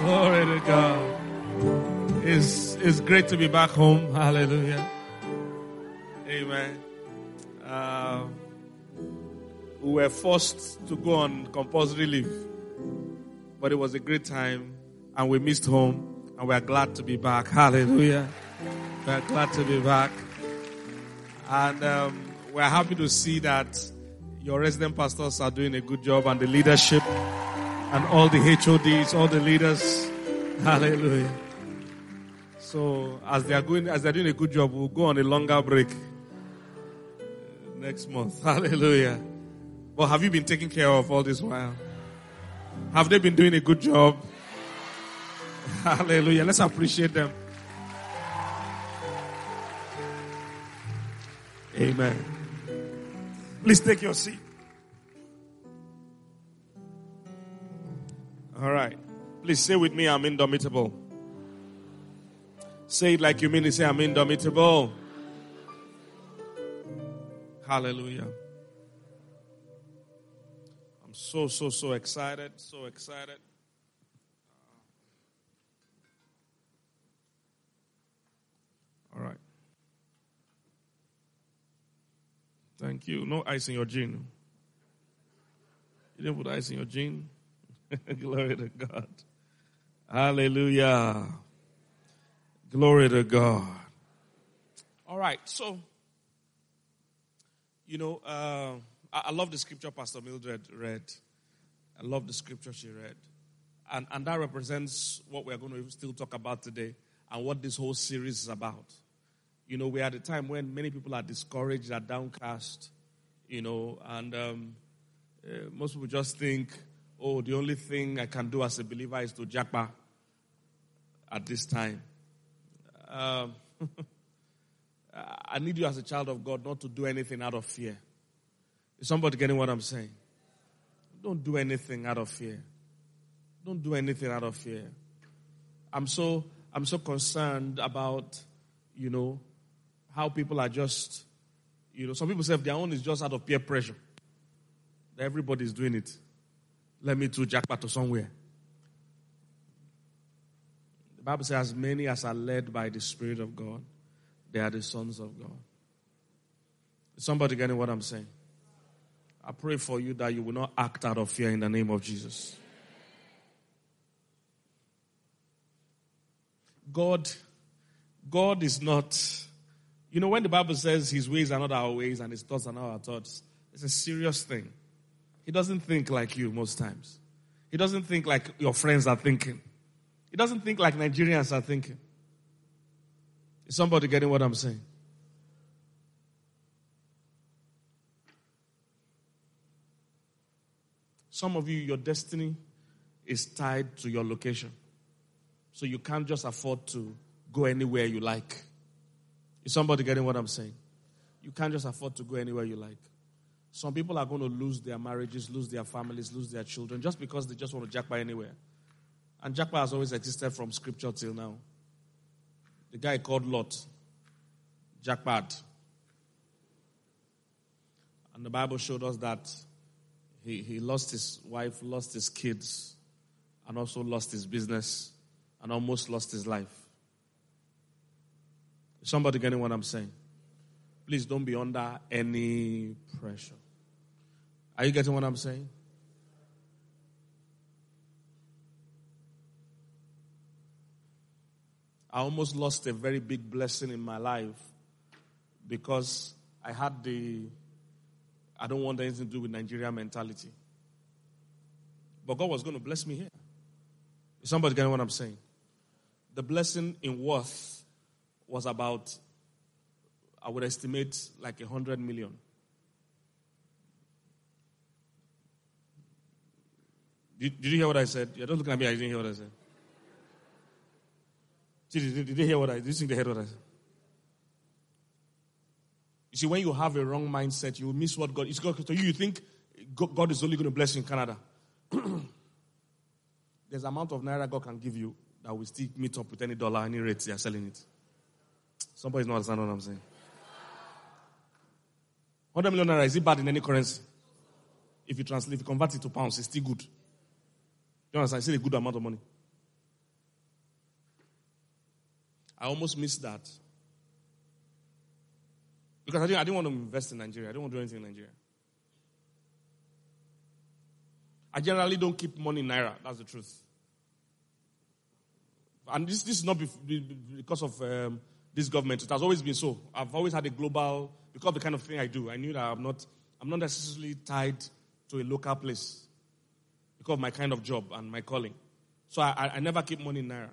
Glory to God. It's, it's great to be back home. Hallelujah. Amen. Uh, we were forced to go on compulsory leave, but it was a great time, and we missed home, and we are glad to be back. Hallelujah. We are glad to be back, and um, we're happy to see that your resident pastors are doing a good job, and the leadership, and all the HODs, all the leaders. Hallelujah. So as they are going, as they're doing a good job, we'll go on a longer break next month. Hallelujah. But have you been taken care of all this while? Have they been doing a good job? Hallelujah. Let's appreciate them. Amen. Please take your seat. All right. Please say with me, I'm indomitable. Say it like you mean it. Say, I'm indomitable. Hallelujah. I'm so, so, so excited. So excited. Uh, all right. Thank you. No ice in your gin. You didn't put ice in your gin? Glory to God. Hallelujah. Glory to God. All right, so, you know, uh, I, I, love the scripture Pastor Mildred read. I love the scripture she read. And, and that represents what we're going to still talk about today and what this whole series is about. You know, we're at a time when many people are discouraged, are downcast, you know, and um, uh, most people just think, oh, the only thing I can do as a believer is to japa at this time. Um, I need you as a child of God not to do anything out of fear. Is somebody getting what I'm saying? Don't do anything out of fear. Don't do anything out of fear. I'm so I'm so concerned about, you know, how people are just, you know, some people say their own is just out of peer pressure. Everybody's doing it. Let me to japa to somewhere. The Bible says, as many as are led by the Spirit of God, they are the sons of God. Is somebody getting what I'm saying? I pray for you that you will not act out of fear in the name of Jesus. God, God is not, you know, when the Bible says his ways are not our ways and his thoughts are not our thoughts, it's a serious thing. He doesn't think like you most times. He doesn't think like your friends are thinking. He doesn't think like Nigerians are thinking. Is somebody getting what I'm saying? Some of you, your destiny is tied to your location. So you can't just afford to go anywhere you like. Is somebody getting what I'm saying? You can't just afford to go anywhere you like. Some people are going to lose their marriages, lose their families, lose their children just because they just want to japa anywhere. And Japa has always existed from scripture till now. The guy called Lot, Jackpad. And the Bible showed us that he, he lost his wife, lost his kids, and also lost his business, and almost lost his life. Is somebody getting what I'm saying? Please don't be under any pressure. Are you getting what I'm saying? I almost lost a very big blessing in my life because I had the I don't want anything to do with Nigeria mentality. But God was going to bless me here. Is somebody getting what I'm saying? The blessing in worth was about, I would estimate, like a hundred million. Did, did you hear what I said? You're not looking at me, I didn't hear what I said. Did, did, did they hear what I did you think they heard what I said? You see, when you have a wrong mindset, you miss what God is going to you. You think God is only going to bless you in Canada. There's amount of naira God can give you that will still meet up with any dollar, any rates they are selling it. Somebody's not understanding what I'm saying. 100 million naira, is it bad in any currency? If you translate, if you convert it to pounds, it's still good. You understand? It's a good amount of money. I almost missed that. Because I didn't, I didn't want to invest in Nigeria. I didn't want to do anything in Nigeria. I generally don't keep money in Naira. That's the truth. And this, this is not because of um, this government. It has always been so. I've always had a global, because of the kind of thing I do, I knew that I'm not, I'm not necessarily tied to a local place because of my kind of job and my calling. So I, I never keep money in Naira.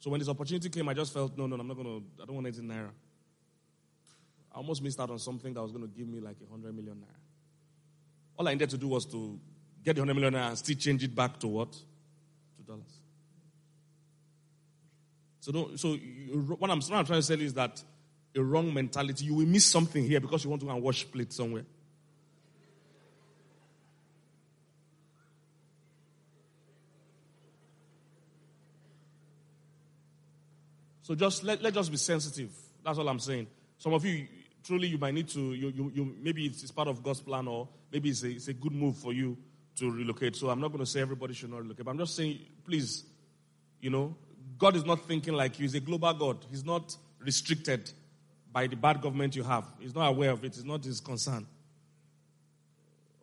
So when this opportunity came, I just felt, no, no, I'm not going to, I don't want anything in Naira. I almost missed out on something that was going to give me like a 100 million Naira. All I needed to do was to get the 100 million Naira and still change it back to what? To dollars. So, don't, so you, what, I'm, what I'm trying to say is that a wrong mentality, you will miss something here because you want to go and wash plate somewhere. So just let, let just be sensitive. That's all I'm saying. Some of you, truly, you might need to, you, you, you maybe it's, part of God's plan or maybe it's a, it's a good move for you to relocate. So I'm not going to say everybody should not relocate. But I'm just saying, please, you know, God is not thinking like you. He's a global God. He's not restricted by the bad government you have. He's not aware of it. It's not his concern.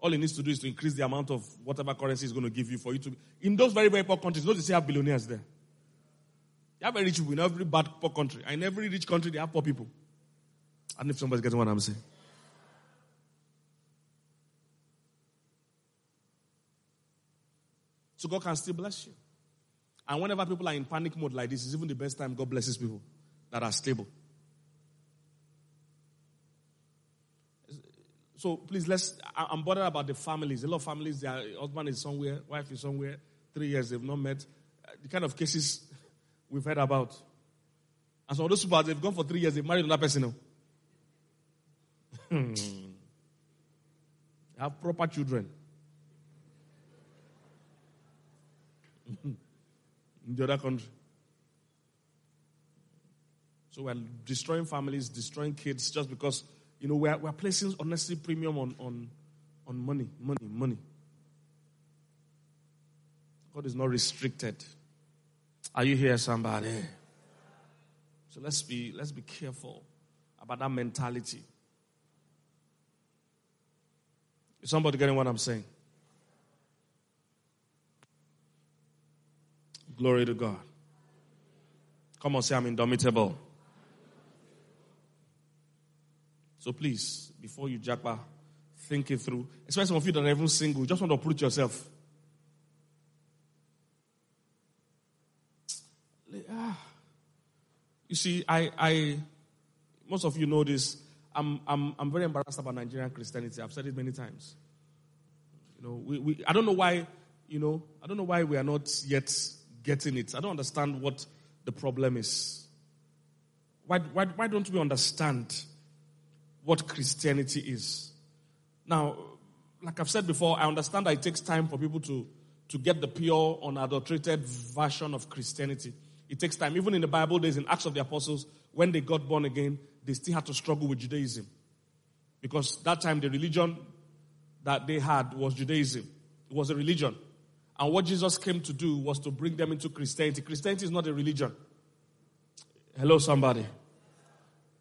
All he needs to do is to increase the amount of whatever currency he's going to give you for you to. In those very, very poor countries, don't you have billionaires there? You have very rich people in every bad poor country. And in every rich country, they have poor people. I don't know if somebody's getting what I'm saying. So God can still bless you. And whenever people are in panic mode like this, it's even the best time God blesses people that are stable. So please, let's. I'm bothered about the families. A lot of families, their husband is somewhere, wife is somewhere, three years they've not met. Uh, the kind of cases we've heard about. And so those people, they've gone for three years, they've married another person hmm. they have proper children. in the other country. So we're destroying families, destroying kids just because, you know, we're, we're placing unnecessary premium on, on, on money, money, money. God is not restricted. Are you here, somebody? So let's be let's be careful about that mentality. Is somebody getting what I'm saying? Glory to God. Come on, say I'm indomitable. So please, before you japa, think it through. Especially some of you that are even single, just want to uproot yourself. You see, I, I, most of you know this. I'm, I'm, I'm very embarrassed about Nigerian Christianity. I've said it many times. You know, we, we, I don't know why, you know, I don't know why we are not yet getting it. I don't understand what the problem is. Why, why, why don't we understand what Christianity is? Now, like I've said before, I understand that it takes time for people to, to get the pure, unadulterated version of Christianity. It takes time. Even in the Bible days, in Acts of the Apostles, when they got born again, they still had to struggle with Judaism. Because that time the religion that they had was Judaism. It was a religion. And what Jesus came to do was to bring them into Christianity. Christianity is not a religion. Hello, somebody.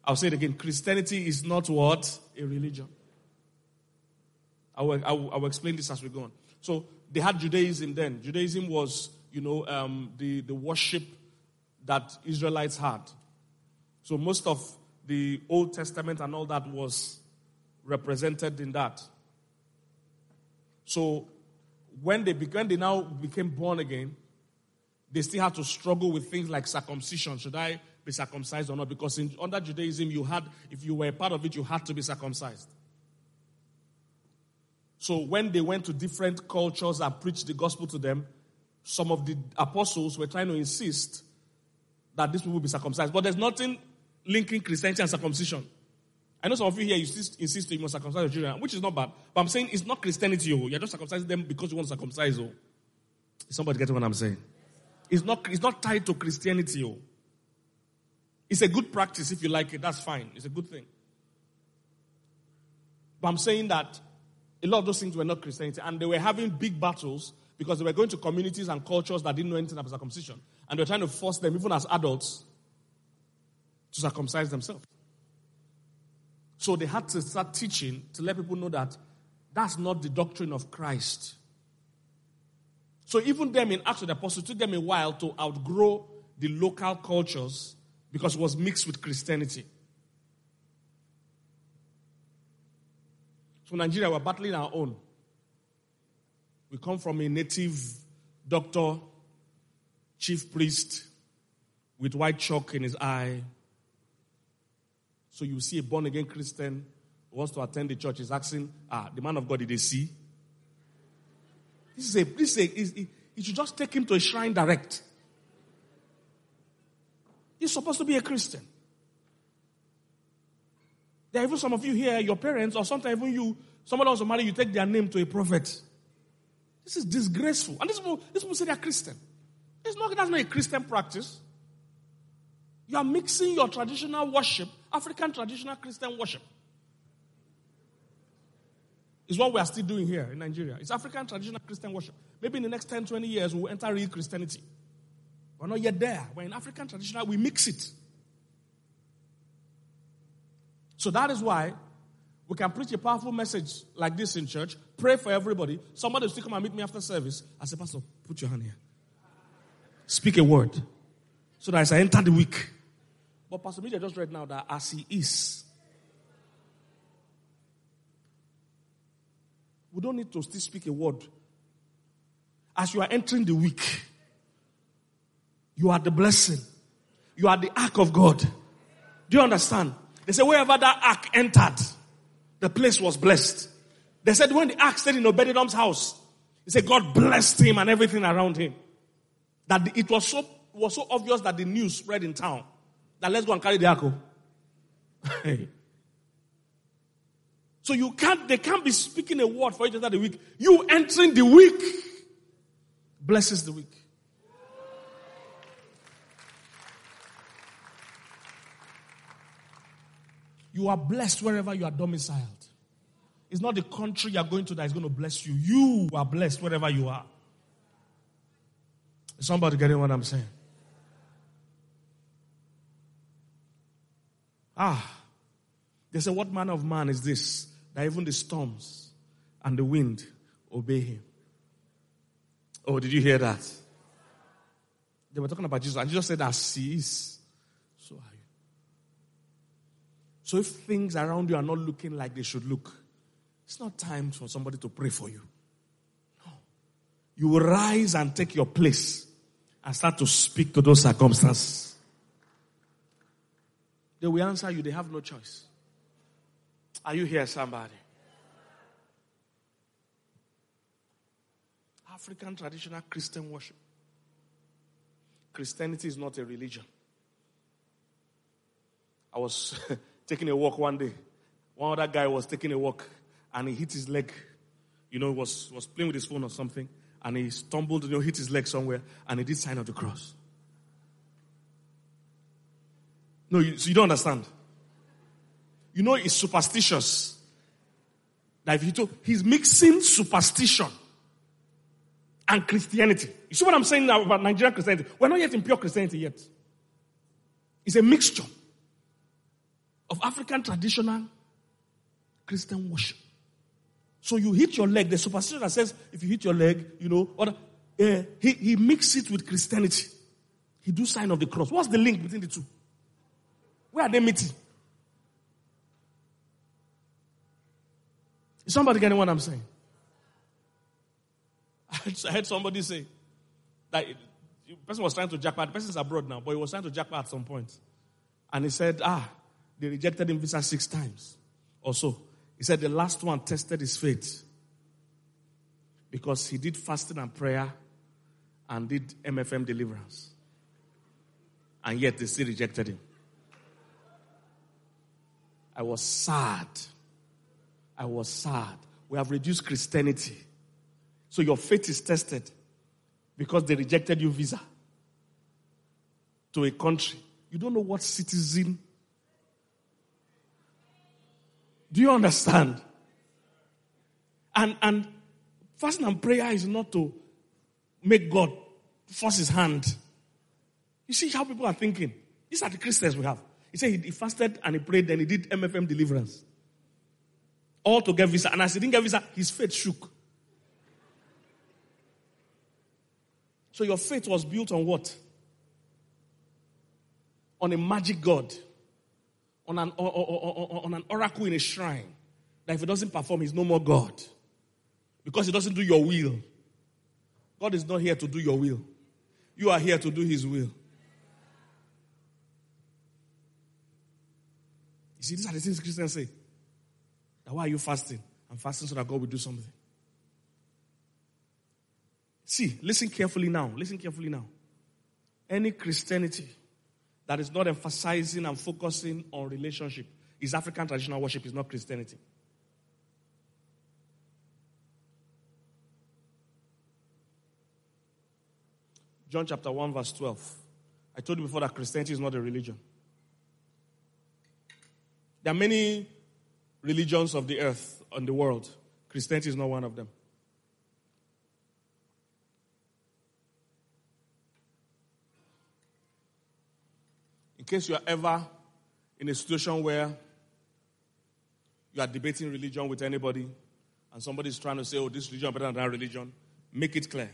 I'll say it again. Christianity is not what? A religion. I will, I will, I will explain this as we go on. So they had Judaism then. Judaism was, you know, um, the, the worship that Israelites had. So most of the Old Testament and all that was represented in that. So when they began, they now became born again, they still had to struggle with things like circumcision. Should I be circumcised or not? Because in, under Judaism, you had, if you were a part of it, you had to be circumcised. So when they went to different cultures and preached the gospel to them, some of the apostles were trying to insist that these people will be circumcised. But there's nothing linking Christianity and circumcision. I know some of you here, you insist you must circumcise your children, which is not bad. But I'm saying it's not Christianity. Oh. You're just circumcising them because you want to circumcise. Oh. Somebody get what I'm saying? It's not, it's not tied to Christianity. Oh. It's a good practice if you like it. That's fine. It's a good thing. But I'm saying that a lot of those things were not Christianity. And they were having big battles because they were going to communities and cultures that didn't know anything about circumcision. And we're trying to force them, even as adults, to circumcise themselves. So they had to start teaching to let people know that that's not the doctrine of Christ. So even them in Acts of the Apostles, took them a while to outgrow the local cultures because it was mixed with Christianity. So Nigeria, we're battling our own. We come from a native doctor, chief priest, with white chalk in his eye. So you see a born again Christian who wants to attend the church is asking, ah, the man of God, did they see? This is a, this is a, you should just take him to a shrine direct. He's supposed to be a Christian. There are even some of you here, your parents, or sometimes even you, someone else will marry, you take their name to a prophet. This is disgraceful. And this people, this people say they're Christian. It's not, that's not a Christian practice. You are mixing your traditional worship, African traditional Christian worship. Is what we are still doing here in Nigeria. It's African traditional Christian worship. Maybe in the next 10, 20 years, we'll enter real Christianity. We're not yet there. We're in African traditional, we mix it. So that is why we can preach a powerful message like this in church, pray for everybody. Somebody will still come and meet me after service. I say, Pastor, put your hand here. Speak a word. So that as I enter the week, but Pastor Mildred just read now that as he is, we don't need to still speak a word. As you are entering the week, you are the blessing. You are the ark of God. Do you understand? They say wherever that ark entered, the place was blessed. They said when the ark stayed in Obed-Edom's house, they said God blessed him and everything around him. That it was so was so obvious that the news spread in town that let's go and carry the ark. Oh. so you can't, they can't be speaking a word for each other the week. You entering the week blesses the week. You are blessed wherever you are domiciled. It's not the country you are going to that is going to bless you. You are blessed wherever you are. Somebody getting what I'm saying? Ah, they say, What manner of man is this that even the storms and the wind obey him? Oh, did you hear that? They were talking about Jesus, and Jesus said, As he so are you. So if things around you are not looking like they should look, it's not time for somebody to pray for you. No. You will rise and take your place and start to speak to those circumstances. They will answer you, they have no choice. Are you here, somebody? African traditional Christian worship. Christianity is not a religion. I was taking a walk one day. One other guy was taking a walk and he hit his leg. You know, was was playing with his phone or something, and he stumbled, you know, hit his leg somewhere, and he did sign of the cross. No, you, so you don't understand. You know, it's superstitious. That if you told, he's mixing superstition and Christianity. You see what I'm saying now about Nigerian Christianity? We're not yet in pure Christianity yet. It's a mixture of African traditional Christian worship. So you hit your leg. The superstition that says if you hit your leg, you know, or, uh, he, he mixes it with Christianity. He do sign of the cross. What's the link between the two? Where are they meeting? Is somebody getting what I'm saying? I heard somebody say that the person was trying to japa. The person's abroad now, but he was trying to japa at some point. And he said, ah, they rejected him visa six times or so. He said the last one tested his faith because he did fasting and prayer and did MFM deliverance. And yet they still rejected him. I was sad. I was sad. We have reduced Christianity. So your faith is tested because they rejected your visa to a country. You don't know what citizen. Do you understand? And and fasting and prayer is not to make God force his hand. You see how people are thinking. These are the Christians we have. He said he, fasted and he prayed, then he did MFM deliverance. All to get visa. And as he didn't get visa, his faith shook. So your faith was built on what? On a magic God, on an, on, on, on an oracle in a shrine. That if he doesn't perform, he's no more God. Because he doesn't do your will. God is not here to do your will. You are here to do his will. You see, these are the things Christians say. That why are you fasting? I'm fasting so that God will do something. See, listen carefully now. Listen carefully now. Any Christianity that is not emphasizing and focusing on relationship is African traditional worship, is not Christianity. John chapter 1, verse 12. I told you before that Christianity is not a religion. There are many religions of the earth on the world. Christianity is not one of them. Case you are ever in a situation where you are debating religion with anybody and somebody is trying to say, oh, this religion is better than that religion, make it clear.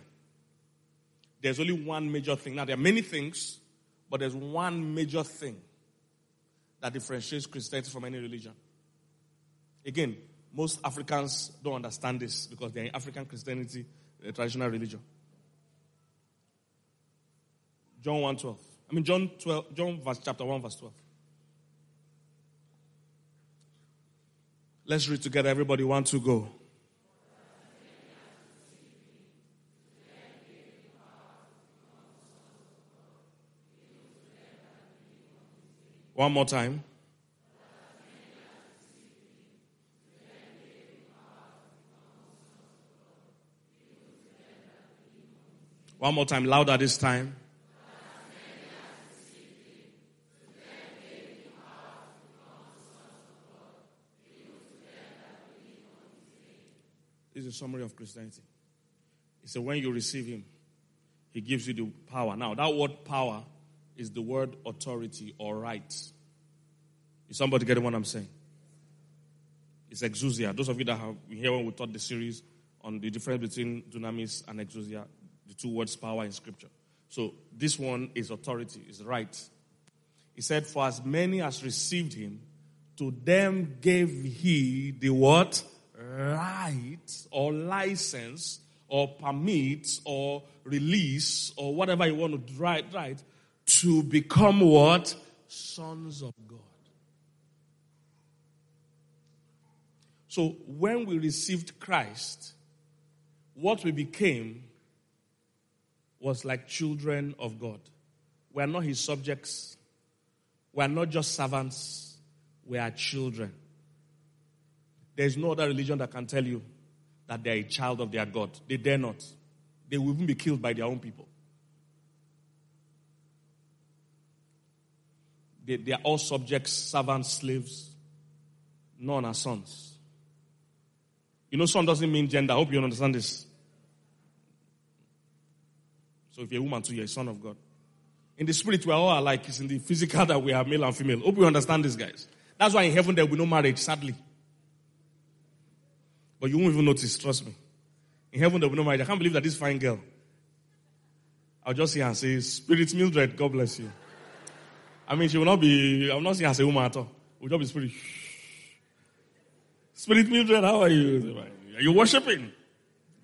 There's only one major thing. Now, there are many things, but there's one major thing that differentiates Christianity from any religion. Again, most Africans don't understand this because they're in African Christianity, traditional religion. John 1 12. I mean, John 12, John verse, chapter 1, verse 12. Let's read together. Everybody, want to go. One more time. One more time, louder this time. Is a summary of Christianity. He said, when you receive Him, He gives you the power. Now, that word power is the word authority or right. Is somebody getting what I'm saying? It's exousia. Those of you that have been here when we taught the series on the difference between dunamis and exousia, the two words power in scripture. So this one is authority, is right. He said, For as many as received him, to them gave he the what? Right or license or permit or release or whatever you want to write, right to become what? Sons of God. So when we received Christ, what we became was like children of God. We are not his subjects. We are not just servants. We are children. There is no other religion that can tell you that they are a child of their God. They dare not. They will even be killed by their own people. They, they are all subjects, servants, slaves. None are sons. You know, son doesn't mean gender. I hope you understand this. So if you're a woman too, you're a son of God. In the spirit, we're all alike. It's in the physical that we are male and female. Hope you understand this, guys. That's why in heaven there will be no marriage, sadly. But you won't even notice, trust me. In heaven there will be no marriage. I can't believe that this fine girl. I'll just see her and say, Spirit Mildred, God bless you. I mean, she will not be, I'm not saying as a woman at all. We'll just be spirit. Spirit Mildred, how are you? Are you worshiping?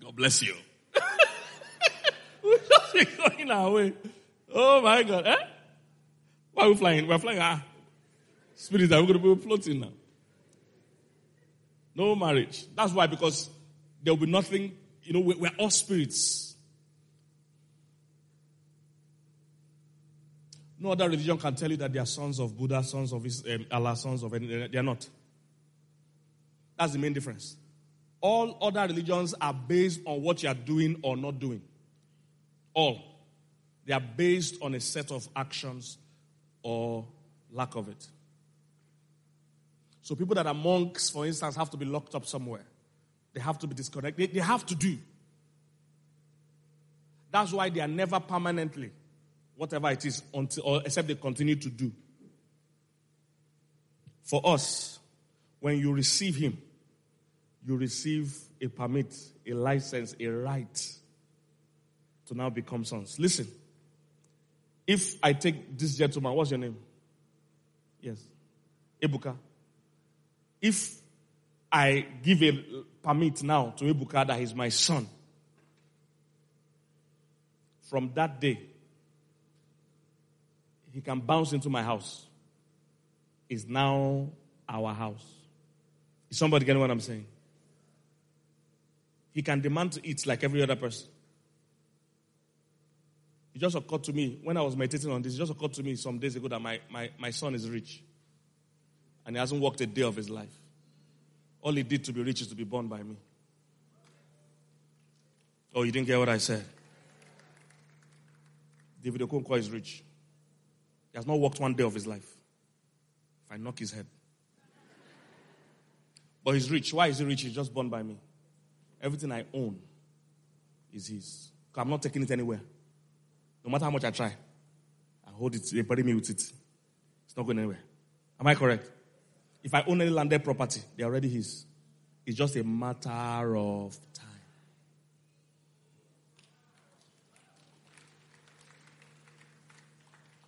God bless you. we'll just be going our way. Oh my God. Eh? Why are we flying? We're flying. Ah. Spirit, are we going to be floating now? No marriage. That's why, because there will be nothing, you know, we're all spirits. No other religion can tell you that they are sons of Buddha, sons of um, Allah, sons of any. They are not. That's the main difference. All other religions are based on what you are doing or not doing. All. They are based on a set of actions or lack of it. So people that are monks, for instance, have to be locked up somewhere. They have to be disconnected. They, they have to do. That's why they are never permanently whatever it is, until, or except they continue to do. For us, when you receive Him, you receive a permit, a license, a right to now become sons. Listen, if I take this gentleman, what's your name? Yes. Ebuka. If I give a permit now to Ebuka that he's my son, from that day, he can bounce into my house. Is now our house. Is somebody getting what I'm saying? He can demand to eat like every other person. It just occurred to me when I was meditating on this, it just occurred to me some days ago that my, my, my son is rich. And he hasn't worked a day of his life. All he did to be rich is to be born by me. Oh, you didn't get what I said? David Okonkwo is rich. He has not worked one day of his life. If I knock his head. But he's rich. Why is he rich? He's just born by me. Everything I own is his. I'm not taking it anywhere. No matter how much I try, I hold it, they bury me with it. It's not going anywhere. Am I correct? If I own any landed property, they're already his. It's just a matter of time.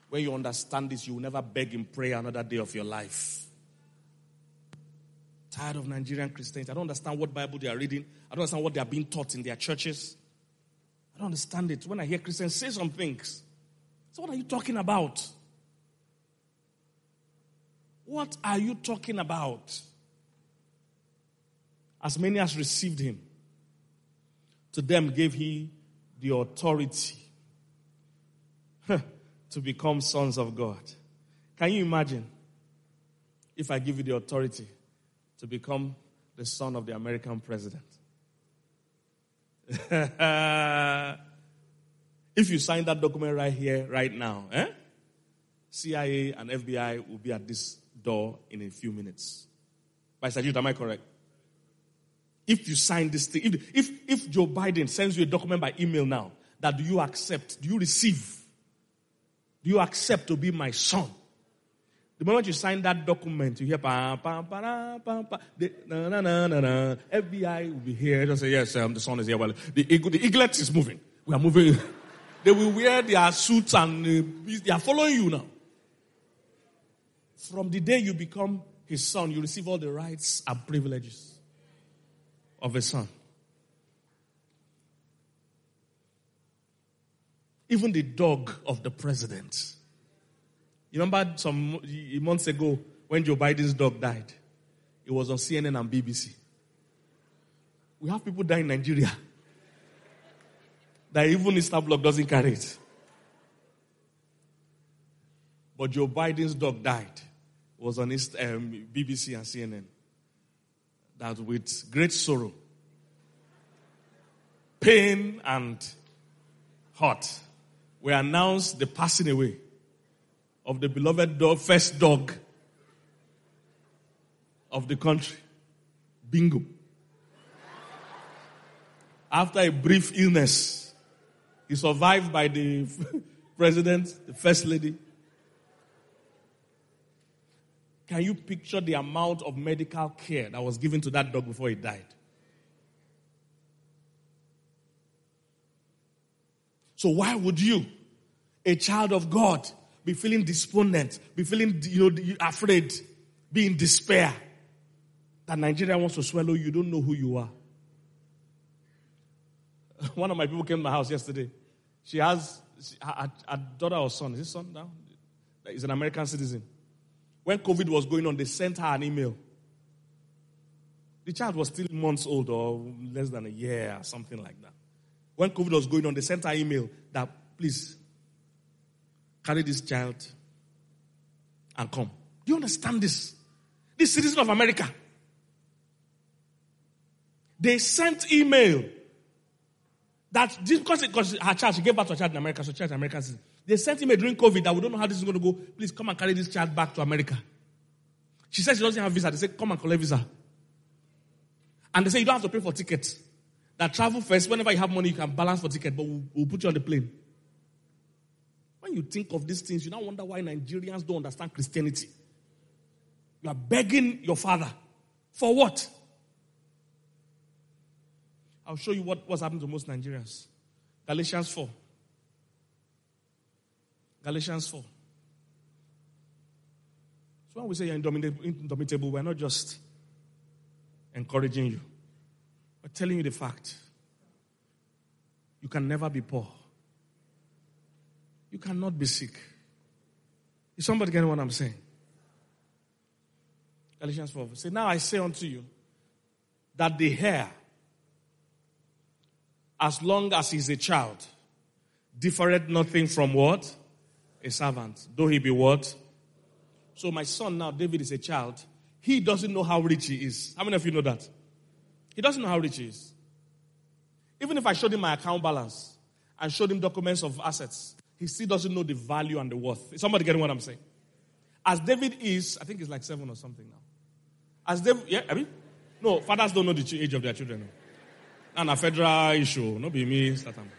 When you understand this, you will never beg in prayer another day of your life. Tired of Nigerian Christians. I don't understand what Bible they are reading. I don't understand what they are being taught in their churches. I don't understand it. When I hear Christians say some things, so what are you talking about? What are you talking about? As many as received him, to them gave he the authority to become sons of God. Can you imagine if I give you the authority to become the son of the American president? if you sign that document right here, right now, eh? CIA and FBI will be at this door in a few minutes. By statute, am I correct? If you sign this thing, if, if, if Joe Biden sends you a document by email now, that do you accept? Do you receive? Do you accept to be my son? The moment you sign that document, you hear pa pa pa pa na, na, na, na, na. FBI will be here. Just say yes, um, the son is here. Well, the eagle, the eaglet is moving. We are moving. they will wear their suits and uh, they are following you now. From the day you become his son, you receive all the rights and privileges of a son. Even the dog of the president. You remember some months ago when Joe Biden's dog died? It was on CNN and BBC. We have people die in Nigeria that even Eastern Bloc doesn't carry it. But Joe Biden's dog died. Was on his, um, BBC and CNN. That with great sorrow, pain, and hurt, we announced the passing away of the beloved dog, first dog of the country, Bingo. After a brief illness, he survived by the president, the first lady. Can you picture the amount of medical care that was given to that dog before he died? So why would you, a child of God, be feeling despondent, be feeling you know afraid, be in despair that Nigeria wants to swallow you? Don't know who you are. One of my people came to my house yesterday. She has a, a daughter or son. Is his son now? He's an American citizen. When COVID was going on, they sent her an email. The child was still months old or less than a year or something like that. When COVID was going on, they sent her email that please carry this child and come. Do you understand this? This citizen of America. They sent email that because, because her child, she gave birth to a child in America, so child in America they sent him a during COVID that we don't know how this is going to go. Please come and carry this child back to America. She said she doesn't have visa. They said, come and collect visa. And they say you don't have to pay for tickets. That travel first, whenever you have money, you can balance for ticket, but we'll, we'll put you on the plane. When you think of these things, you now wonder why Nigerians don't understand Christianity. You are begging your father. For what? I'll show you what, what's happened to most Nigerians. Galatians 4. Galatians 4. So when we say you're indomitable, we're not just encouraging you. We're telling you the fact. You can never be poor. You cannot be sick. Is somebody getting what I'm saying? Galatians 4. Say, now I say unto you that the heir, as long as he's a child, differeth nothing from what? A servant. Though he be what? So my son now, David is a child. He doesn't know how rich he is. How many of you know that? He doesn't know how rich he is. Even if I showed him my account balance and showed him documents of assets, he still doesn't know the value and the worth. Is somebody getting what I'm saying? As David is, I think he's like seven or something now. As David, yeah, I mean, no, fathers don't know the age of their children. No. And a federal issue, not be me, Satan.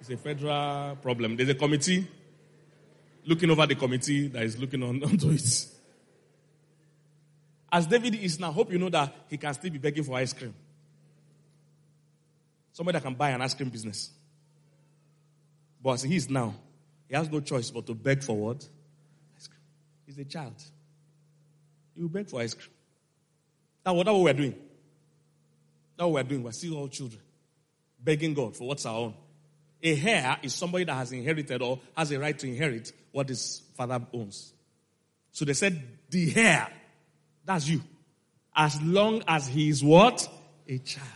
It's a federal problem. There's a committee looking over the committee that is looking on, onto it. As David is now, hope you know that he can still be begging for ice cream. Somebody that can buy an ice cream business. But as he is now, he has no choice but to beg for what? Ice cream. He's a child. He will beg for ice cream. Now, what, what we're doing. That's what we're doing. We're still all children. Begging God for what's our own. A heir is somebody that has inherited or has a right to inherit what his father owns. So they said, the heir, that's you. As long as he is what? A child.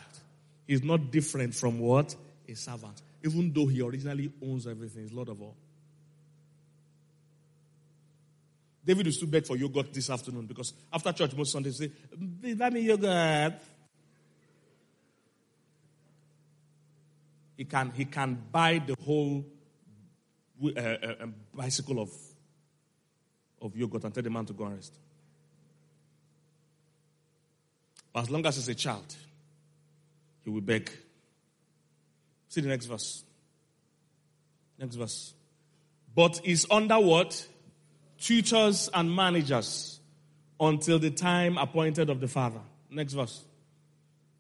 He's not different from what? A servant. Even though he originally owns everything, he's Lord of all. David used to beg for yogurt this afternoon because after church most Sundays say, buy me yogurt. He can, he can buy the whole uh, uh, um, bicycle of, of yogurt and tell the man to go and rest. As long as he's a child, he will beg. See the next verse. Next verse. But is under what? Tutors and managers until the time appointed of the Father. Next verse.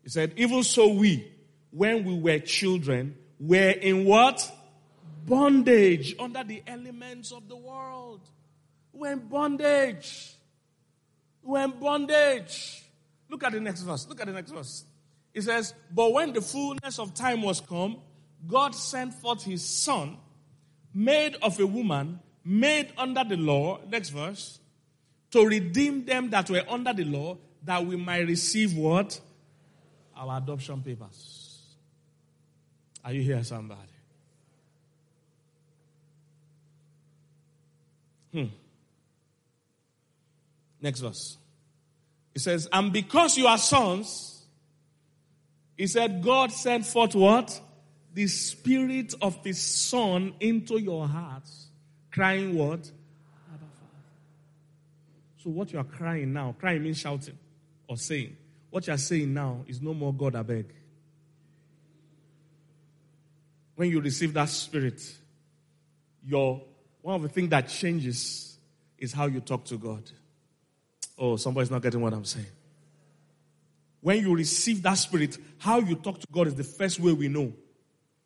He said, Even so we, when we were children, were in what? Bondage under the elements of the world. We're in bondage. We're in bondage. Look at the next verse. Look at the next verse. It says, But when the fullness of time was come, God sent forth his son, made of a woman, made under the law. Next verse. To redeem them that were under the law, that we might receive what? Our adoption papers. Are you here, somebody? Hmm. Next verse. It says, And because you are sons, he said, God sent forth what? The spirit of his son into your hearts, crying what? So what you are crying now, crying means shouting or saying. What you are saying now is no more God, I beg. When you receive that spirit, your one of the things that changes is how you talk to God. Oh, somebody's not getting what I'm saying. When you receive that spirit, how you talk to God is the first way we know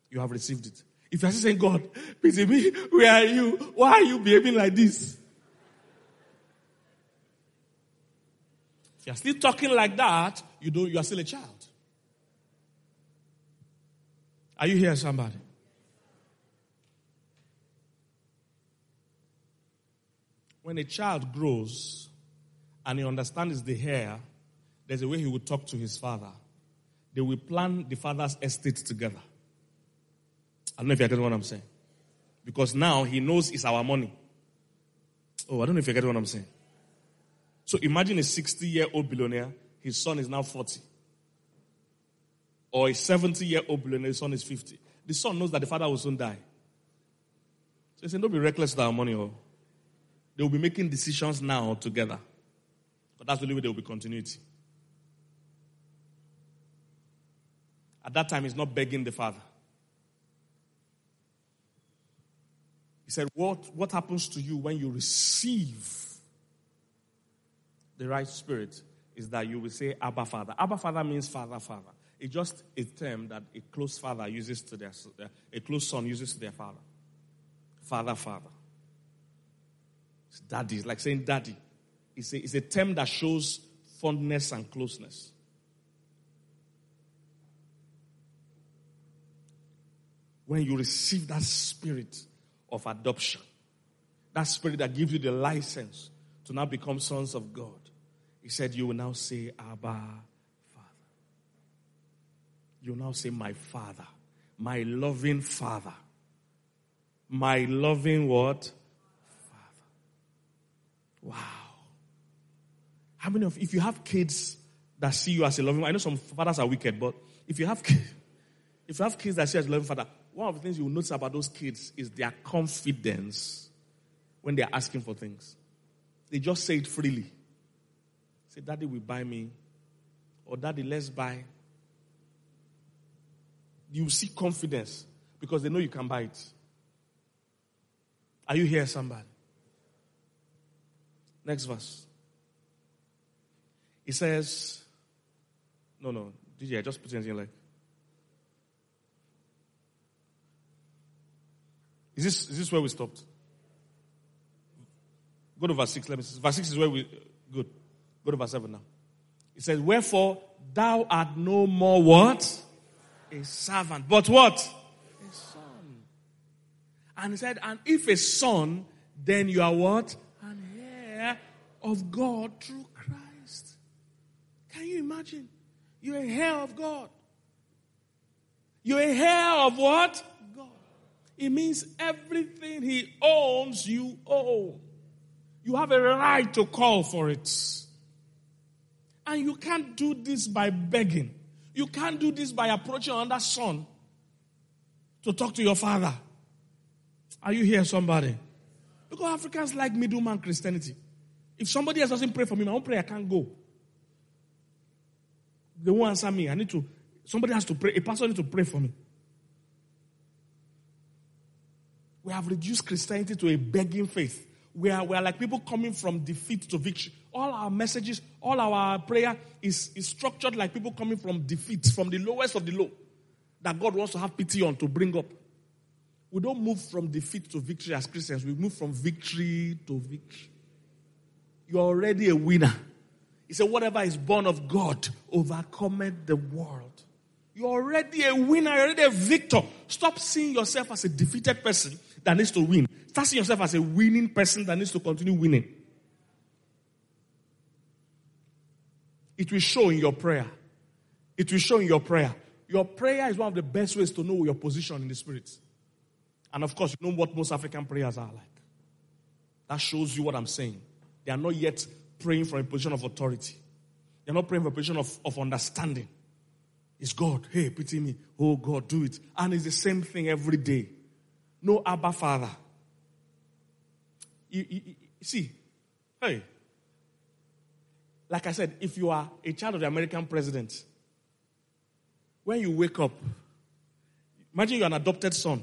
you have received it. If you're saying, God, pity me, where are you? Why are you behaving like this? If you're still talking like that, you don't, you are still a child. Are you here, somebody? When a child grows and he understands the heir, there's a way he will talk to his father. They will plan the father's estate together. I don't know if you're getting what I'm saying. Because now he knows it's our money. Oh, I don't know if you're getting what I'm saying. So imagine a 60 year old billionaire, his son is now 40. Or a 70 year old billionaire, his son is 50. The son knows that the father will soon die. So he said, Don't be reckless with our money. Oh. They will be making decisions now together. But that's the only way there will be continuity. At that time, he's not begging the father. He said, What, what happens to you when you receive the right spirit is that you will say Abba Father. Abba Father means Father, Father. It's just a term that a close father uses to their, a close son uses to their father. Father, Father. It's daddy. It's like saying daddy. It's a, it's a term that shows fondness and closeness. When you receive that spirit of adoption, that spirit that gives you the license to now become sons of God, he said, You will now say, Abba, Father. You will now say, My Father, my loving Father. My loving what? Wow. How many of if you have kids that see you as a loving I know some fathers are wicked, but if you have if you have kids that see you as a loving father, one of the things you will notice about those kids is their confidence when they're asking for things. They just say it freely. Say, Daddy will buy me. Or Daddy, let's buy. You see confidence because they know you can buy it. Are you here, somebody? Next verse. He says, no, no, DJ, I just put anything like. Is this, is this where we stopped? Go to verse 6. Let me see. Verse 6 is where we. Good. Go to verse 7 now. It says, Wherefore thou art no more what? A servant. But what? A son. And he said, And if a son, then you are what? Of God through Christ. can you imagine? You're a heir of God. You're a heir of what? God. It means everything He owns, you own. You have a right to call for it. And you can't do this by begging. You can't do this by approaching another son to talk to your father. Are you here, somebody? Because Africans like middleman Christianity. If somebody else doesn't pray for me, my own prayer I can't go they won't answer me. I need to, somebody has to pray. A pastor needs to pray for me. We have reduced Christianity to a begging faith. We are, we are like people coming from defeat to victory. All our messages, all our prayer is, is structured like people coming from defeat, from the lowest of the low, that God wants to have pity on to bring up. We don't move from defeat to victory as Christians. We move from victory to victory. You're already a winner. He said, Whatever is born of God overcometh the world. You're already a winner, you're already a victor. Stop seeing yourself as a defeated person that needs to win. Start seeing yourself as a winning person that needs to continue winning. It will show in your prayer. It will show in your prayer. Your prayer is one of the best ways to know your position in the spirit. And of course, you know what most African prayers are like. That shows you what I'm saying. They are not yet praying from a position of authority. They are not praying from a position of, of understanding. It's God. Hey, pity me. Oh, God, do it. And it's the same thing every day. No Abba Father. You, you, you, see, hey, like I said, if you are a child of the American president, when you wake up, imagine you're an adopted son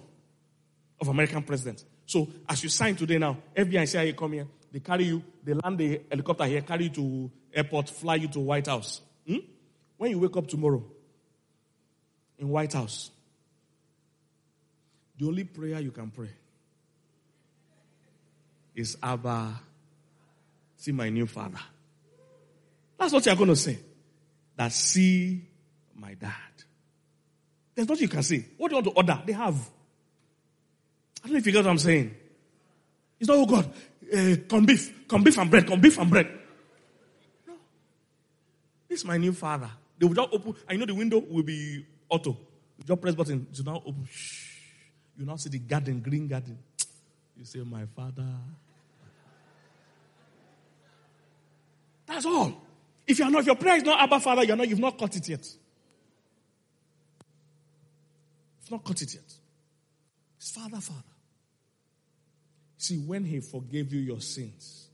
of American president. So as you sign today now, FBI and CIA come here. They carry you, they land the helicopter here, carry you to airport, fly you to White House. Hmm? When you wake up tomorrow in White House, the only prayer you can pray is Abba, see my new father. That's what you're going to say. That see my dad. There's nothing you can say. What do you want to order? They have. I don't know if you get what I'm saying. It's not, oh God, uh, come beef, come beef and bread, come beef and bread. No. This is my new father. They will just open, I know the window will be auto. You just press button, to now open. Shh. You now see the garden, green garden. You say, My father. That's all. If you're not, if your prayer is not Abba Father, you're not, you've not caught it yet. You've not caught it yet. It's Father, Father. See, when he forgave you your sins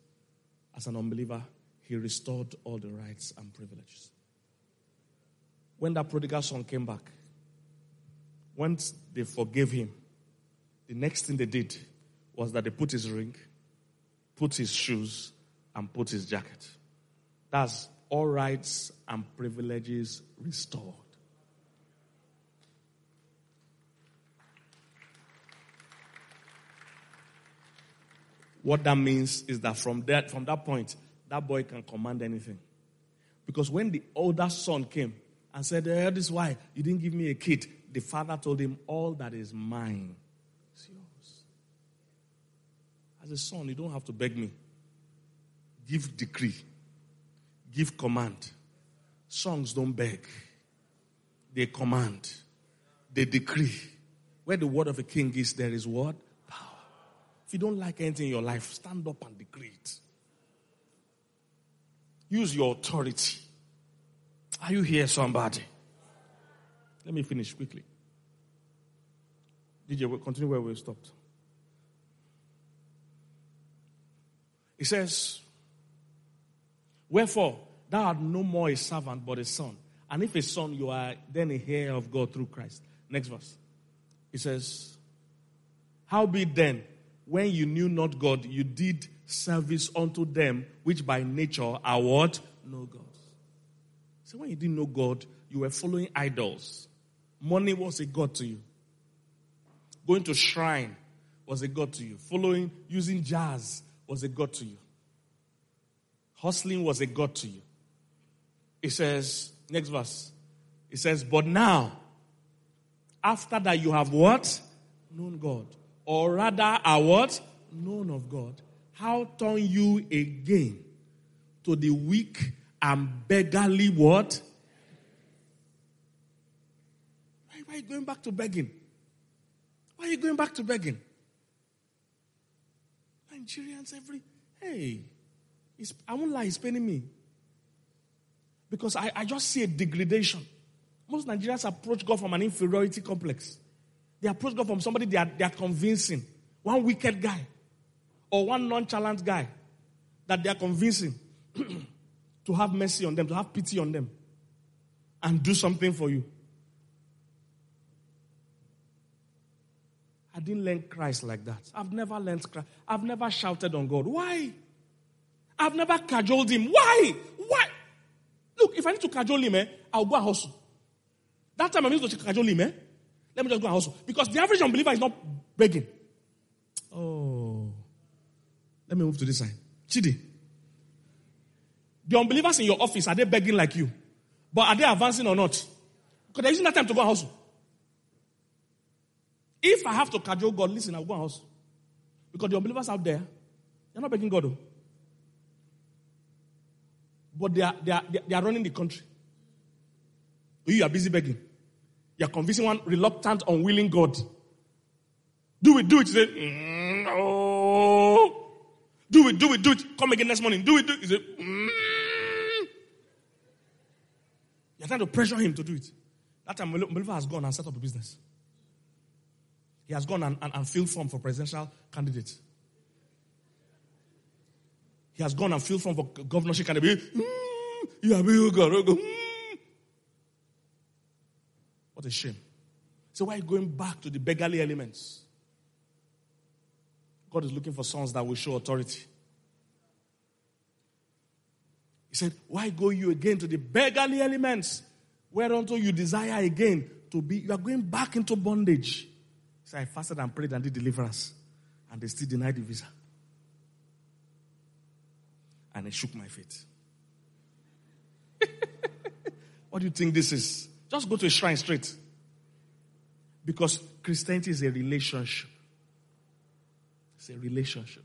as an unbeliever, he restored all the rights and privileges. When that prodigal son came back, once they forgave him, the next thing they did was that they put his ring, put his shoes, and put his jacket. That's all rights and privileges restored. What that means is that from that, from that point, that boy can command anything. Because when the older son came and said, eh, This is why you didn't give me a kid, the father told him, All that is mine is yours. As a son, you don't have to beg me. Give decree, give command. Songs don't beg, they command, they decree. Where the word of a king is, there is what? If you don't like anything in your life, stand up and decree it. Use your authority. Are you here, somebody? Let me finish quickly. DJ, we'll continue where we stopped. He says, Wherefore, thou art no more a servant, but a son. And if a son, you are then a heir of God through Christ. Next verse. He says, How be it then, when you knew not God, you did service unto them which by nature are what? No gods. So when you didn't know God, you were following idols. Money was a God to you. Going to shrine was a God to you. Following, using jazz was a God to you. Hustling was a God to you. It says, next verse. It says, but now, after that you have what? Known God or rather are what? Known of God. How turn you again to the weak and beggarly what? Why, why are you going back to begging? Why are you going back to begging? Nigerians every hey, I won't lie, it's paining me. Because I, I just see a degradation. Most Nigerians approach God from an inferiority complex. They approach God from somebody they are, they are convincing. One wicked guy or one nonchalant guy that they are convincing to have mercy on them, to have pity on them, and do something for you. I didn't learn Christ like that. I've never learned Christ. I've never shouted on God. Why? I've never cajoled him. Why? Why? Look, if I need to cajole him, eh, I'll go and hustle. That time I need to cajole him, eh? Let me just go and hustle. Because the average unbeliever is not begging. Oh. Let me move to this side. Chidi. The unbelievers in your office, are they begging like you? But are they advancing or not? Because they're using that time to go and hustle. If I have to cajole God, listen, I'll go and hustle. Because the unbelievers out there, they're not begging God. Though. But they are, they, are, they are running the country. You are busy begging. You're convincing one reluctant, unwilling God. Do it, do it. Say, mm, no. Do it, do it, do it. Come again next morning. Do it, do it. He said, mm. You're trying to pressure him to do it. That time, Believer has gone and set up a business. He has gone and, and, and filled form for presidential candidates. He has gone and filled form for governorship candidate. Mm, you are being God. Mm. What a shame. So why are you going back to the beggarly elements? God is looking for sons that will show authority. He said, Why go you again to the beggarly elements? Whereunto you desire again to be, you are going back into bondage. He said, I fasted and prayed and did deliverance. And they still denied the visa. And I shook my feet. what do you think this is? Just go to a shrine straight. Because Christianity is a relationship. It's a relationship.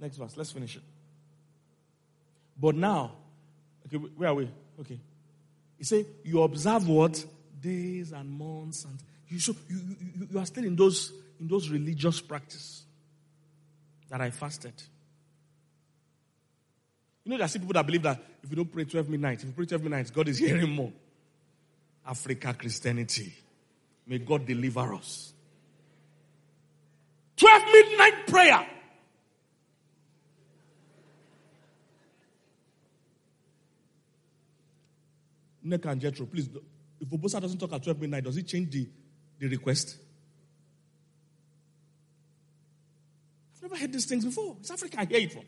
Next verse, let's finish it. But now, okay, where are we? Okay. He say, you observe what? Days and months and you show you, you, you are still in those in those religious practice that I fasted. You know, there are some people that believe that if you don't pray 12 midnight, if you pray 12 midnight, God is hearing more. Africa Christianity. May God deliver us. 12 midnight prayer. Nick and Jethro, please. If Obosa doesn't talk at 12 midnight, does it change the, the request? I've never heard these things before. It's Africa I hear it from.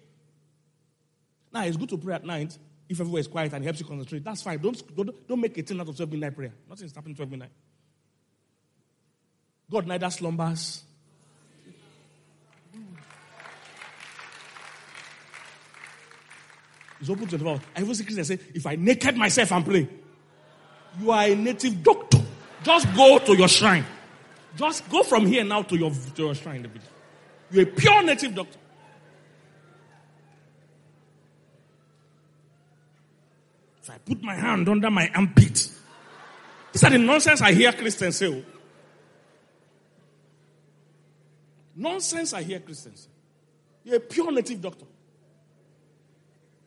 Now, it's good to pray at night if everywhere is quiet and helps you concentrate. That's fine. Don't, don't, don't make a thing out of 12 midnight prayer. Nothing is happening 12 midnight. God neither slumbers. It's open to the world. I even see say, if I naked myself and pray, you are a native doctor. Just go to your shrine. Just go from here now to your, to your shrine. You're a pure native doctor. If I put my hand under my armpit, these are the nonsense I hear Christians say. Oh. Nonsense I hear Christians say. You're a pure native doctor.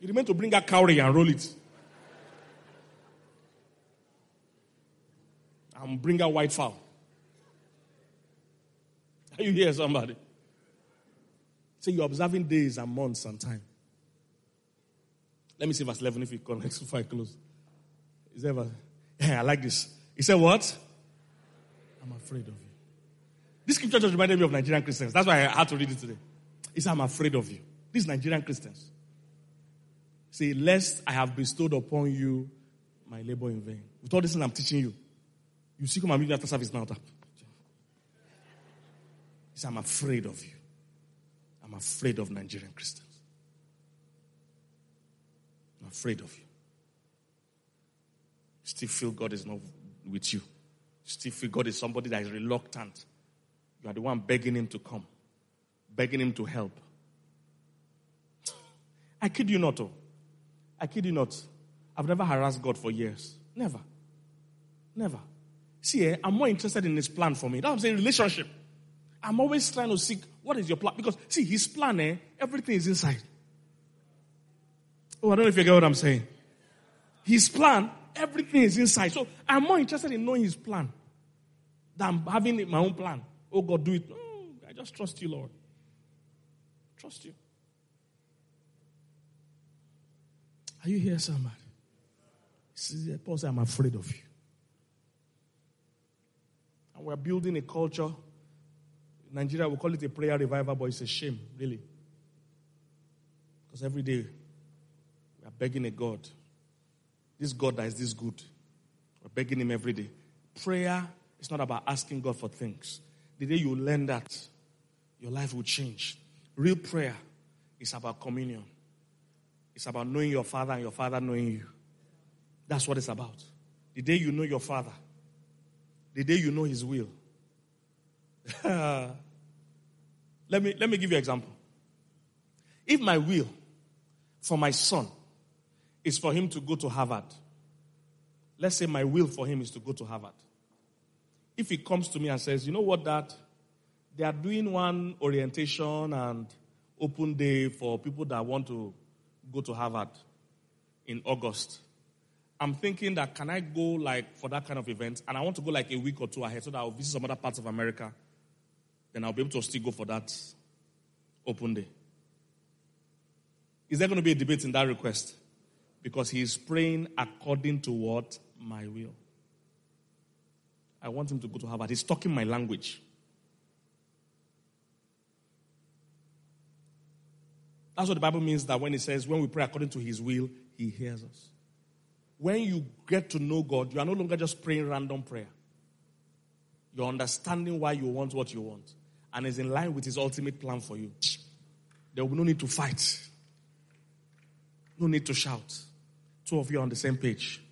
You remain to bring a cowrie and roll it. And bring a white fowl. Are you here, somebody? Say so you're observing days and months and time. Let me see verse 11 if it connects before I close. Is that verse? Yeah, I like this. He said, What? I'm afraid of you. This scripture just reminded me of Nigerian Christians. That's why I had to read it today. He said, I'm afraid of you. These Nigerian Christians. Say, lest I have bestowed upon you my labor in vain. With all this thing I'm teaching you, you see come and meet me after service now. He said, I'm afraid of you. I'm afraid of Nigerian Christians. I'm afraid of you. still feel God is not with you. you. Still feel God is somebody that is reluctant. You are the one begging him to come, begging him to help. I kid you not, oh. I kid you not. I've never harassed God for years. Never. Never. See, eh, I'm more interested in his plan for me. That's what I'm saying, relationship. I'm always trying to seek what is your plan? Because see, his plan, eh, everything is inside. Oh, I don't know if you get what I'm saying. His plan, everything is inside. So I'm more interested in knowing his plan than having my own plan. Oh God, do it. Oh, I just trust you, Lord. Trust you. Are you here, somebody? See, Paul said, I'm afraid of you. And we're building a culture. In Nigeria, we call it a prayer revival, but it's a shame, really. Because every day begging a God. This God that is this good. We're begging Him every day. Prayer is not about asking God for things. The day you learn that, your life will change. Real prayer is about communion. It's about knowing your father and your father knowing you. That's what it's about. The day you know your father, the day you know his will. let me let me give you an example. If my will for my son is for him to go to Harvard, let's say my will for him is to go to Harvard. If he comes to me and says, you know what, Dad, they are doing one orientation and open day for people that want to go to Harvard in August. I'm thinking that can I go like for that kind of event? And I want to go like a week or two ahead so that I'll visit some other parts of America. Then I'll be able to still go for that open day. Is there going to be a debate in that request? Because he is praying according to what? My will. I want him to go to Harvard. He's talking my language. That's what the Bible means that when it says, when we pray according to his will, he hears us. When you get to know God, you are no longer just praying random prayer. You're understanding why you want what you want. And is in line with his ultimate plan for you. There will be no need to fight. No need to shout. Two of you on the same page.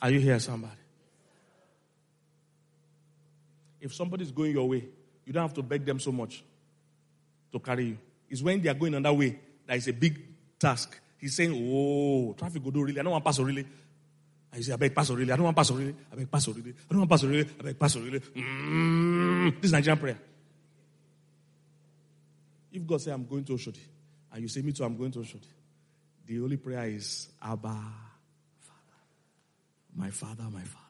Are you here, somebody? If somebody's going your way, you don't have to beg them so much to carry you It's when they are going another way. That is a big task. He's saying, Oh, traffic go do really. I don't want pass really. And you say, I beg pass really. I don't want pass really. I beg pass really. I don't want pass really. I beg pass really. Mm, this is Nigerian prayer. If God say I'm going to Oshodi, and you say me too, I'm going to Oshodi, the only prayer is Abba, Father. My Father, my Father.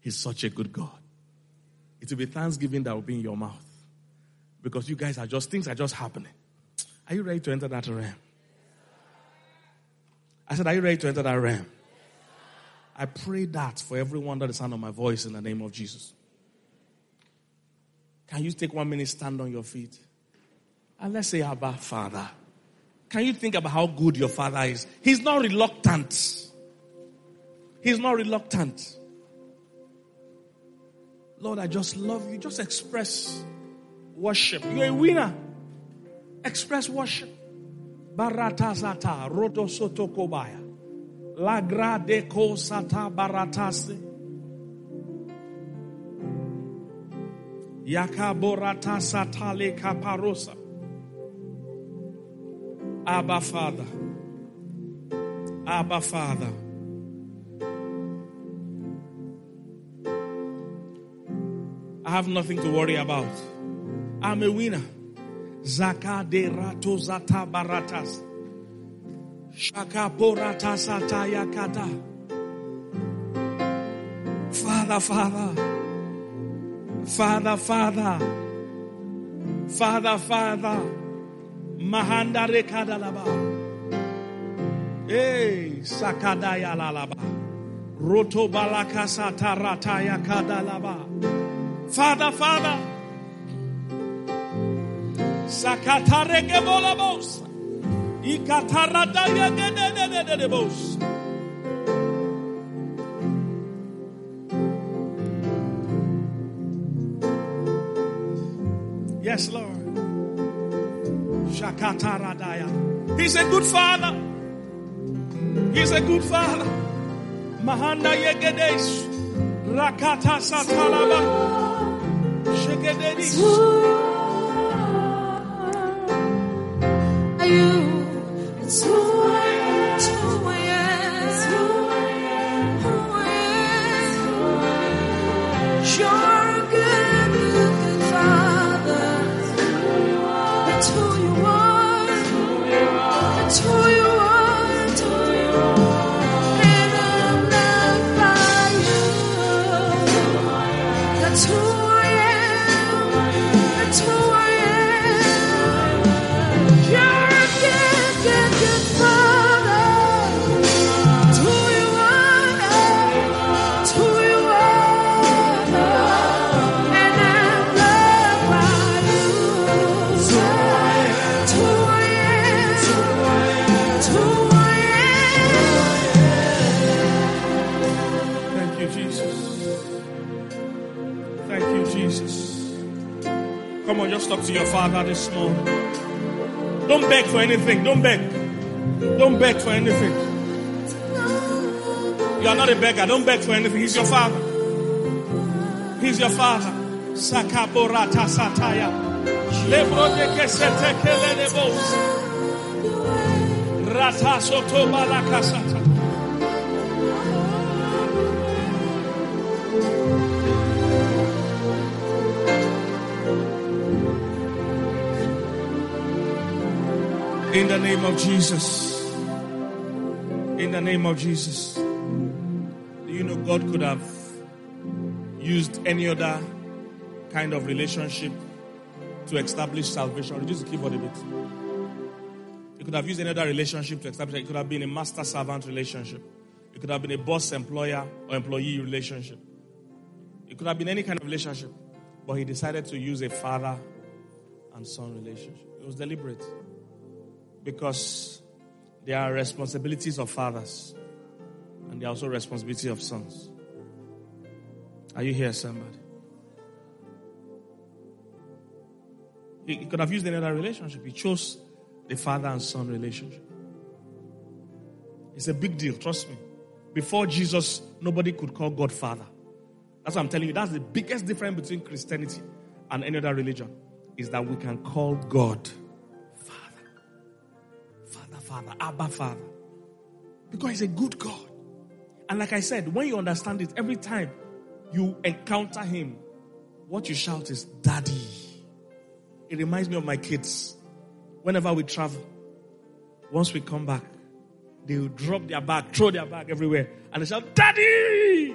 He's such a good God. It will be thanksgiving that will be in your mouth. Because you guys are just, things are just happening. Are you ready to enter that realm? I said, Are you ready to enter that realm? I pray that for everyone that is of my voice in the name of Jesus. Can you take one minute, stand on your feet? And let's say, Abba, Father, Can you think about how good your father is? He's not reluctant. He's not reluctant. Lord, I just love you. Just express worship. You're a winner. Express worship. Barata sata roto soto kobaya. Lagra de ko sata baratase. Yaka borata sata kaparosa. Abba Father. Abba Father. I have nothing to worry about. I'm a winner. Zaka de rato zata baratas. Shaka porata sata yakata. Father, Father. Father, Father. Father, Father. Mahanda rekadalaba. Hey, sakadaya lalaba. Roto balaka sata rataya kadalaba. Father, Father. Sakatareke bolabos. Ikatarada yagededededebos. Yes, Lord. Shakataradaya. He's a good father. He's a good father. Mahanda yegedesh. Rakata satalaba. Shegededis. Talk to your father this morning. Don't beg for anything. Don't beg. Don't beg for anything. You are not a beggar. Don't beg for anything. He's your father. He's your father. Sakaborata sataya. Lebro de kesete kele de bos. Rata. In the name of Jesus. In the name of Jesus. Do you know God could have used any other kind of relationship to establish salvation? Reduce the keyboard a bit. He could have used any other relationship to establish it. It could have been a master servant relationship. It could have been a boss employer or employee relationship. It could have been any kind of relationship. But he decided to use a father and son relationship. It was deliberate because there are responsibilities of fathers and there are also responsibility of sons. Are you here, somebody? He, could have used another relationship. He chose the father and son relationship. It's a big deal, trust me. Before Jesus, nobody could call God Father. That's what I'm telling you. That's the biggest difference between Christianity and any other religion. Is that we can call God. Father, Abba Father. Because He's a good God. And like I said, when you understand it, every time you encounter Him, what you shout is Daddy. It reminds me of my kids. Whenever we travel, once we come back, they will drop their bag, throw their bag everywhere, and they shout, Daddy!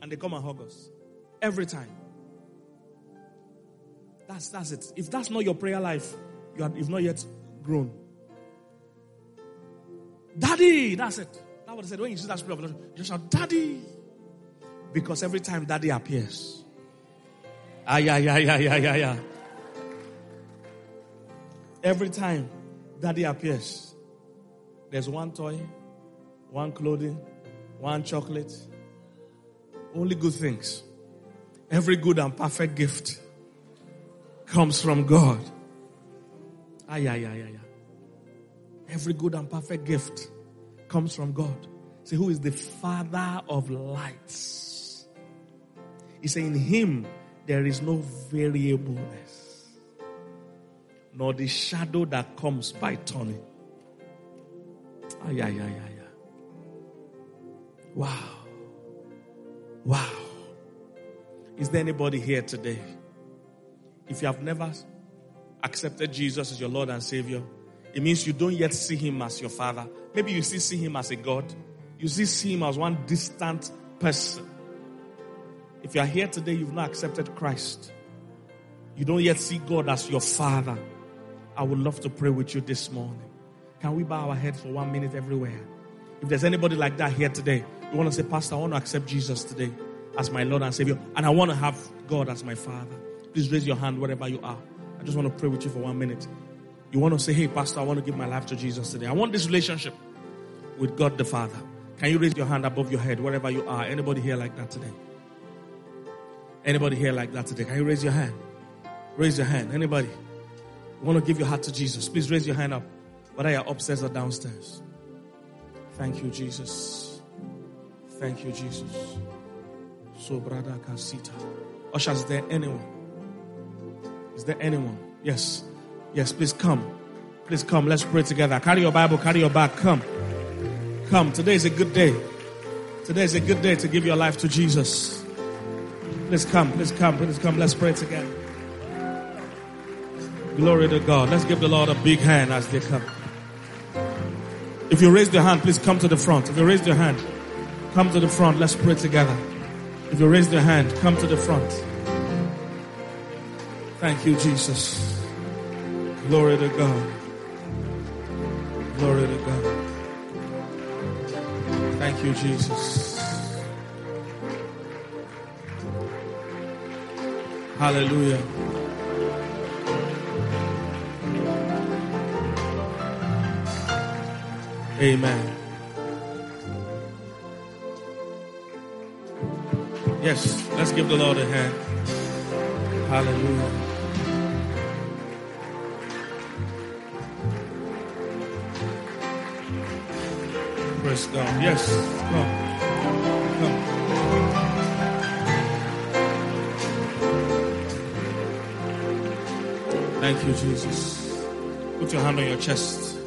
And they come and hug us. Every time. That's that's it. If that's not your prayer life, you have you've not yet grown. Daddy, that's it. That's what I said. When you see that spirit of adoption, you just shout, Daddy. Because every time daddy appears. Ah, yeah, yeah, yeah, yeah, yeah, yeah. Every time daddy appears, there's one toy, one clothing, one chocolate, only good things. Every good and perfect gift comes from God. Ay, ay, ay, ay, ay. Every good and perfect gift comes from God. See, who is the Father of lights? He said, In Him there is no variableness, nor the shadow that comes by turning. Ay, ay, ay, ay, ay. Wow. Wow. Is there anybody here today? If you have never accepted Jesus as your Lord and Savior, it means you don't yet see Him as your Father. Maybe you still see Him as a God. You still see Him as one distant person. If you are here today, you've not accepted Christ. You don't yet see God as your Father. I would love to pray with you this morning. Can we bow our heads for one minute everywhere? If there's anybody like that here today, you want to say, Pastor, I want to accept Jesus today as my Lord and Savior, and I want to have God as my Father. Please raise your hand wherever you are. I just want to pray with you for one minute. You want to say, Hey, Pastor, I want to give my life to Jesus today. I want this relationship with God the Father. Can you raise your hand above your head wherever you are? Anybody here like that today? Anybody here like that today? Can you raise your hand? Raise your hand. Anybody? You want to give your heart to Jesus? Please raise your hand up. Whether you're upstairs or downstairs. Thank you, Jesus. Thank you, Jesus. So, brother can Kasita. Ushers, is there anyone? Is there anyone? Yes. Yes, please come. Please come. Let's pray together. Carry your Bible, carry your bag. Come. Come. Today is a good day. Today is a good day to give your life to Jesus. Please come. Please come. Please come. Let's pray together. Glory to God. Let's give the Lord a big hand as they come. If you raise your hand, please come to the front. If you raise your hand, come to the front. Let's pray together. If you raise your hand, come to the front. Thank you, Jesus. Glory to God. Glory to God. Thank you, Jesus. Hallelujah. Amen. Yes, let's give the Lord a hand. Hallelujah. Yes, come. Come. Thank you, Jesus. Put your hand on your chest.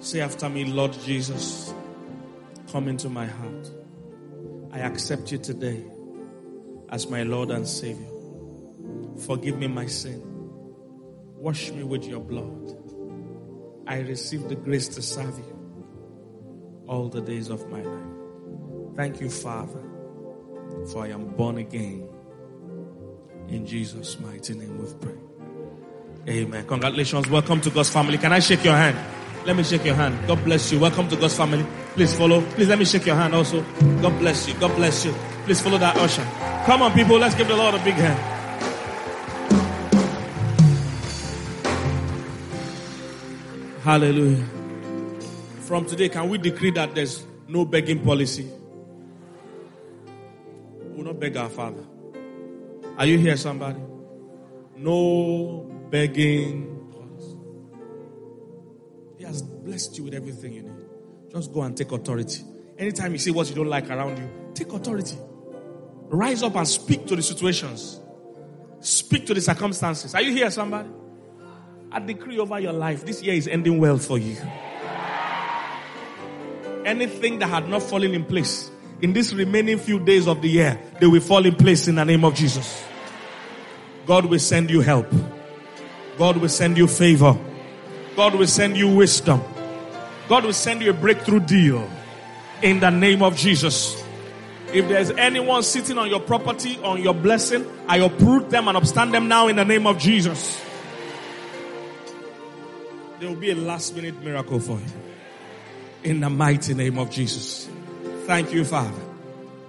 Say after me, Lord Jesus, come into my heart. I accept you today as my Lord and Savior. Forgive me my sin. Wash me with your blood. I receive the grace to serve you all the days of my life. Thank you, Father, for I am born again. In Jesus' mighty name we've prayed. Amen. Congratulations. Welcome to God's family. Can I shake your hand? Let me shake your hand. God bless you. Welcome to God's family. Please follow. Please let me shake your hand also. God bless you. God bless you. Please follow that usher. Come on, people. Let's give the Lord a big hand. Hallelujah. From today, can we decree that there's no begging policy? We'll not beg our Father. Are you here, somebody? No begging policy. He has blessed you with everything you need. Just go and take authority. Anytime you see what you don't like around you, take authority. Rise up and speak to the situations. Speak to the circumstances. Are you here, somebody? I decree over your life this year is ending well for you. Anything that had not fallen in place in these remaining few days of the year, they will fall in place in the name of Jesus. God will send you help. God will send you favor. God will send you wisdom. God will send you a breakthrough deal in the name of Jesus. If there's anyone sitting on your property, on your blessing, I uproot them and upstand them now in the name of Jesus. There will be a last minute miracle for you. In the mighty name of Jesus. Thank you, Father.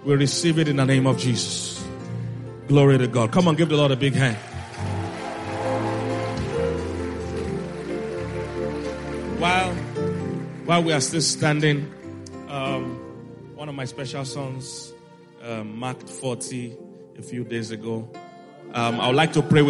We receive it in the name of Jesus. Glory to God. Come on, give the Lord a big hand. while while we are still standing, um, one of my special sons um, marked 40 a few days ago. Um, I would like to pray with